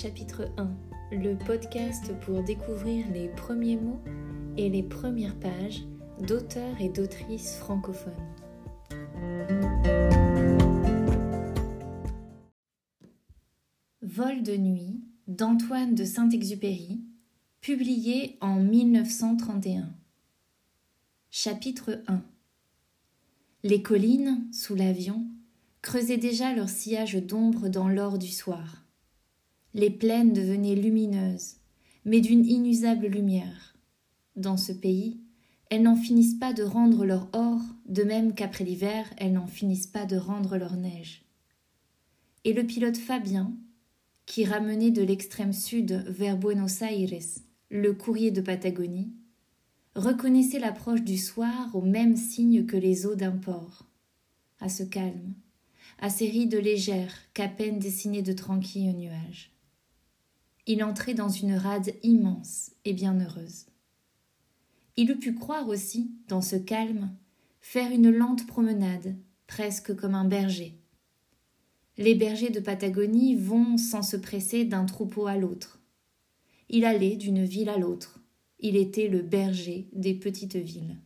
chapitre 1, le podcast pour découvrir les premiers mots et les premières pages d'auteurs et d'autrices francophones. Vol de nuit d'Antoine de Saint-Exupéry, publié en 1931. Chapitre 1 Les collines, sous l'avion, creusaient déjà leur sillage d'ombre dans l'or du soir. Les plaines devenaient lumineuses, mais d'une inusable lumière. Dans ce pays, elles n'en finissent pas de rendre leur or, de même qu'après l'hiver, elles n'en finissent pas de rendre leur neige. Et le pilote Fabien, qui ramenait de l'extrême sud vers Buenos Aires le courrier de Patagonie, reconnaissait l'approche du soir au même signe que les eaux d'un port, à ce calme, à ces rides légères qu'à peine dessinées de tranquilles nuages il entrait dans une rade immense et bienheureuse. Il eût pu croire aussi, dans ce calme, faire une lente promenade, presque comme un berger. Les bergers de Patagonie vont sans se presser d'un troupeau à l'autre. Il allait d'une ville à l'autre. Il était le berger des petites villes.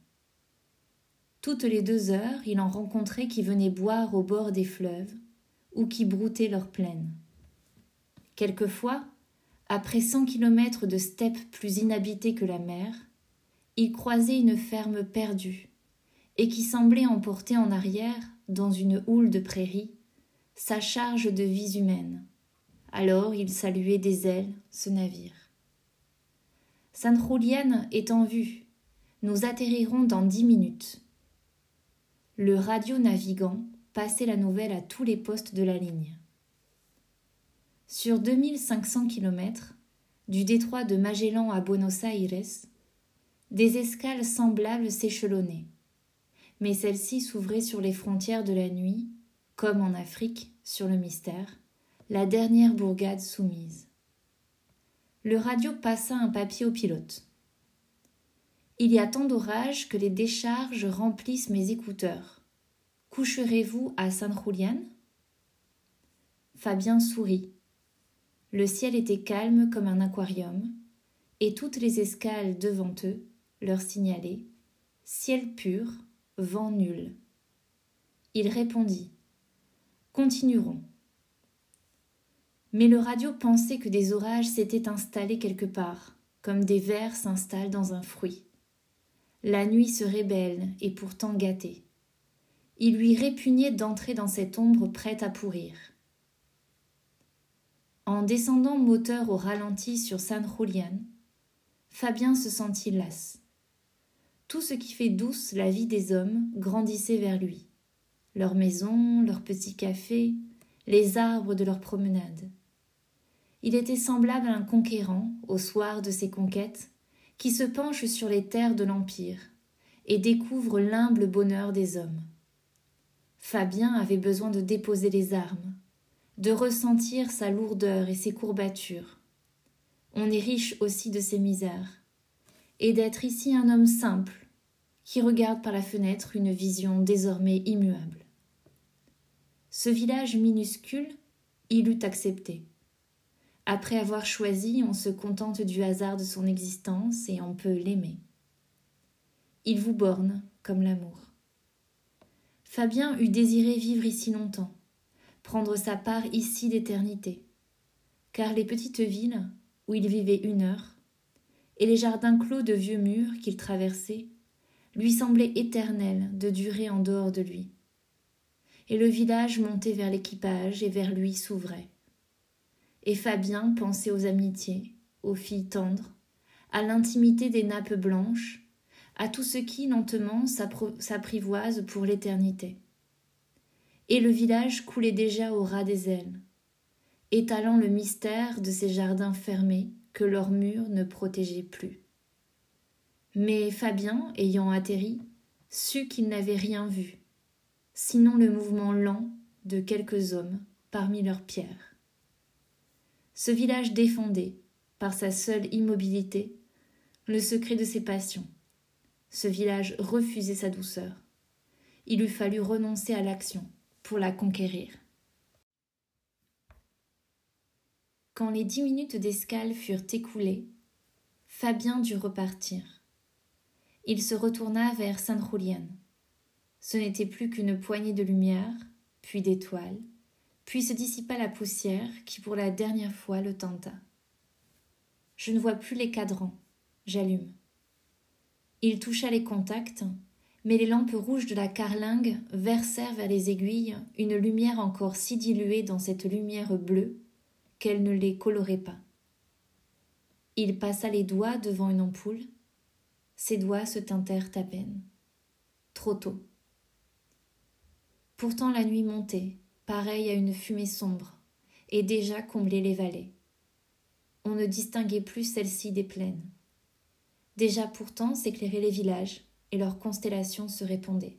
Toutes les deux heures, il en rencontrait qui venaient boire au bord des fleuves ou qui broutaient leurs plaines. Quelquefois, après cent kilomètres de steppes plus inhabitées que la mer, il croisait une ferme perdue, et qui semblait emporter en arrière, dans une houle de prairies, sa charge de vies humaines. Alors il saluait des ailes ce navire. San Julian est en vue. Nous atterrirons dans dix minutes. Le radio-navigant passait la nouvelle à tous les postes de la ligne. Sur 2500 km, du détroit de Magellan à Buenos Aires, des escales semblables s'échelonnaient. Mais celles-ci s'ouvraient sur les frontières de la nuit, comme en Afrique, sur le mystère, la dernière bourgade soumise. Le radio passa un papier au pilote. Il y a tant d'orages que les décharges remplissent mes écouteurs. Coucherez-vous à San Julian? Fabien sourit. Le ciel était calme comme un aquarium, et toutes les escales devant eux leur signalaient Ciel pur, vent nul. Il répondit Continuerons. Mais le radio pensait que des orages s'étaient installés quelque part, comme des vers s'installent dans un fruit. La nuit serait belle et pourtant gâtée. Il lui répugnait d'entrer dans cette ombre prête à pourrir. En descendant moteur au ralenti sur San Julian, Fabien se sentit las. Tout ce qui fait douce la vie des hommes grandissait vers lui. Leurs maisons, leurs petits cafés, les arbres de leurs promenades. Il était semblable à un conquérant, au soir de ses conquêtes, qui se penche sur les terres de l'Empire et découvre l'humble bonheur des hommes. Fabien avait besoin de déposer les armes, de ressentir sa lourdeur et ses courbatures. On est riche aussi de ses misères, et d'être ici un homme simple, qui regarde par la fenêtre une vision désormais immuable. Ce village minuscule, il eût accepté. Après avoir choisi, on se contente du hasard de son existence et on peut l'aimer. Il vous borne comme l'amour. Fabien eût désiré vivre ici longtemps prendre sa part ici d'éternité. Car les petites villes, où il vivait une heure, et les jardins clos de vieux murs qu'il traversait, lui semblaient éternels de durer en dehors de lui. Et le village montait vers l'équipage et vers lui s'ouvrait. Et Fabien pensait aux amitiés, aux filles tendres, à l'intimité des nappes blanches, à tout ce qui lentement s'apprivoise pour l'éternité et le village coulait déjà au ras des ailes, étalant le mystère de ces jardins fermés que leurs murs ne protégeaient plus. Mais Fabien, ayant atterri, sut qu'il n'avait rien vu, sinon le mouvement lent de quelques hommes parmi leurs pierres. Ce village défendait, par sa seule immobilité, le secret de ses passions. Ce village refusait sa douceur. Il eût fallu renoncer à l'action pour la conquérir. Quand les dix minutes d'escale furent écoulées, Fabien dut repartir. Il se retourna vers Sainte Julienne. Ce n'était plus qu'une poignée de lumière, puis d'étoiles, puis se dissipa la poussière qui pour la dernière fois le tenta. Je ne vois plus les cadrans. J'allume. Il toucha les contacts, mais les lampes rouges de la carlingue versèrent vers les aiguilles une lumière encore si diluée dans cette lumière bleue qu'elle ne les colorait pas. Il passa les doigts devant une ampoule. Ses doigts se teintèrent à peine. Trop tôt. Pourtant la nuit montait, pareille à une fumée sombre, et déjà comblait les vallées. On ne distinguait plus celle-ci des plaines. Déjà pourtant s'éclairaient les villages, et leurs constellations se répondaient.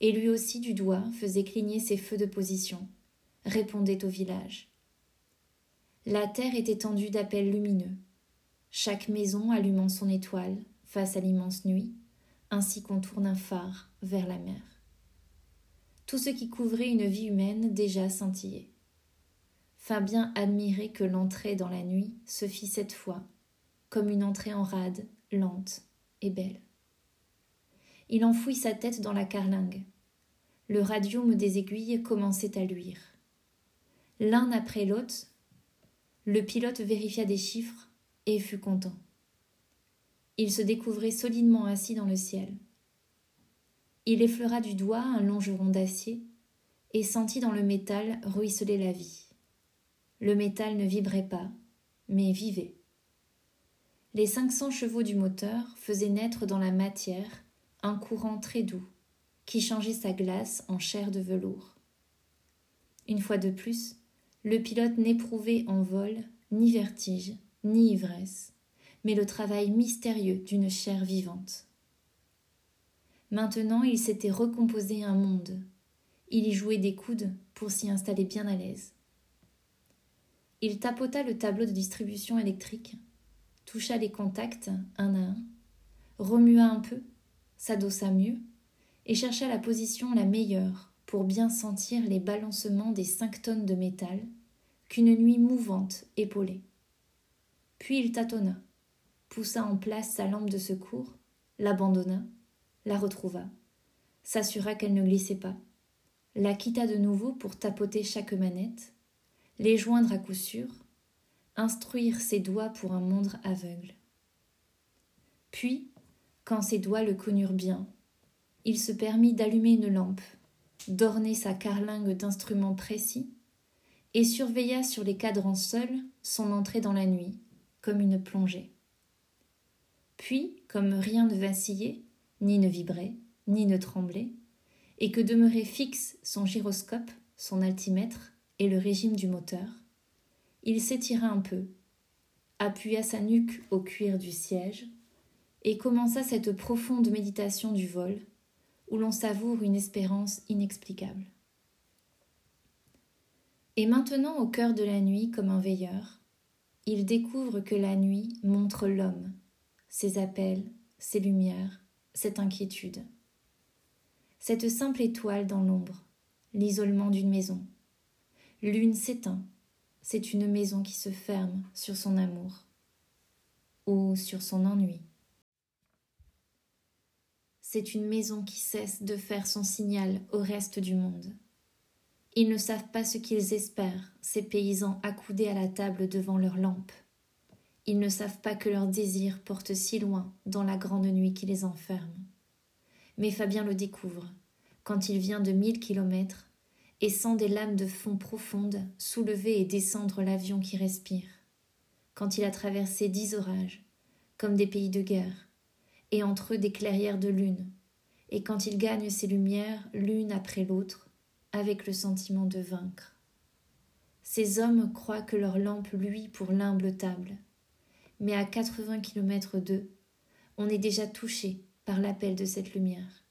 Et lui aussi du doigt faisait cligner ses feux de position, répondait au village. La terre était tendue d'appels lumineux, chaque maison allumant son étoile face à l'immense nuit, ainsi qu'on tourne un phare vers la mer. Tout ce qui couvrait une vie humaine déjà scintillait. Fabien admirait que l'entrée dans la nuit se fit cette fois, comme une entrée en rade, lente et belle. Il enfouit sa tête dans la carlingue. Le radium des aiguilles commençait à luire. L'un après l'autre, le pilote vérifia des chiffres et fut content. Il se découvrait solidement assis dans le ciel. Il effleura du doigt un longeron d'acier et sentit dans le métal ruisseler la vie. Le métal ne vibrait pas, mais vivait. Les cinq cents chevaux du moteur faisaient naître dans la matière courant très doux qui changeait sa glace en chair de velours. Une fois de plus, le pilote n'éprouvait en vol ni vertige, ni ivresse, mais le travail mystérieux d'une chair vivante. Maintenant il s'était recomposé un monde. Il y jouait des coudes pour s'y installer bien à l'aise. Il tapota le tableau de distribution électrique, toucha les contacts un à un, remua un peu s'adossa mieux et chercha la position la meilleure pour bien sentir les balancements des cinq tonnes de métal qu'une nuit mouvante épaulait. Puis il tâtonna, poussa en place sa lampe de secours, l'abandonna, la retrouva, s'assura qu'elle ne glissait pas, la quitta de nouveau pour tapoter chaque manette, les joindre à coup sûr, instruire ses doigts pour un monde aveugle. Puis quand ses doigts le connurent bien. Il se permit d'allumer une lampe, d'orner sa carlingue d'instruments précis, et surveilla sur les cadrans seuls son entrée dans la nuit, comme une plongée. Puis, comme rien ne vacillait, ni ne vibrait, ni ne tremblait, et que demeurait fixe son gyroscope, son altimètre et le régime du moteur, il s'étira un peu, appuya sa nuque au cuir du siège, et commença cette profonde méditation du vol, où l'on savoure une espérance inexplicable. Et maintenant, au cœur de la nuit, comme un veilleur, il découvre que la nuit montre l'homme, ses appels, ses lumières, cette inquiétude. Cette simple étoile dans l'ombre, l'isolement d'une maison. L'une s'éteint, c'est une maison qui se ferme sur son amour ou sur son ennui une maison qui cesse de faire son signal au reste du monde. Ils ne savent pas ce qu'ils espèrent, ces paysans accoudés à la table devant leurs lampes. Ils ne savent pas que leur désir porte si loin dans la grande nuit qui les enferme. Mais Fabien le découvre, quand il vient de mille kilomètres, et sent des lames de fond profondes soulever et descendre l'avion qui respire, quand il a traversé dix orages, comme des pays de guerre, et entre eux des clairières de lune, et quand il gagne ces lumières l'une après l'autre, avec le sentiment de vaincre. Ces hommes croient que leur lampe luit pour l'humble table, mais à quatre-vingts kilomètres d'eux, on est déjà touché par l'appel de cette lumière,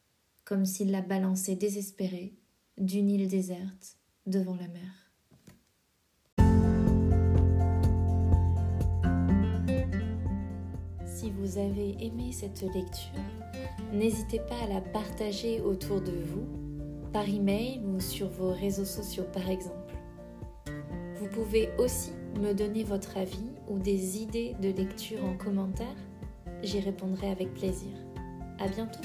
comme s'il la balançait désespérée d'une île déserte devant la mer. Si vous avez aimé cette lecture, n'hésitez pas à la partager autour de vous, par email ou sur vos réseaux sociaux par exemple. Vous pouvez aussi me donner votre avis ou des idées de lecture en commentaire. J'y répondrai avec plaisir. À bientôt!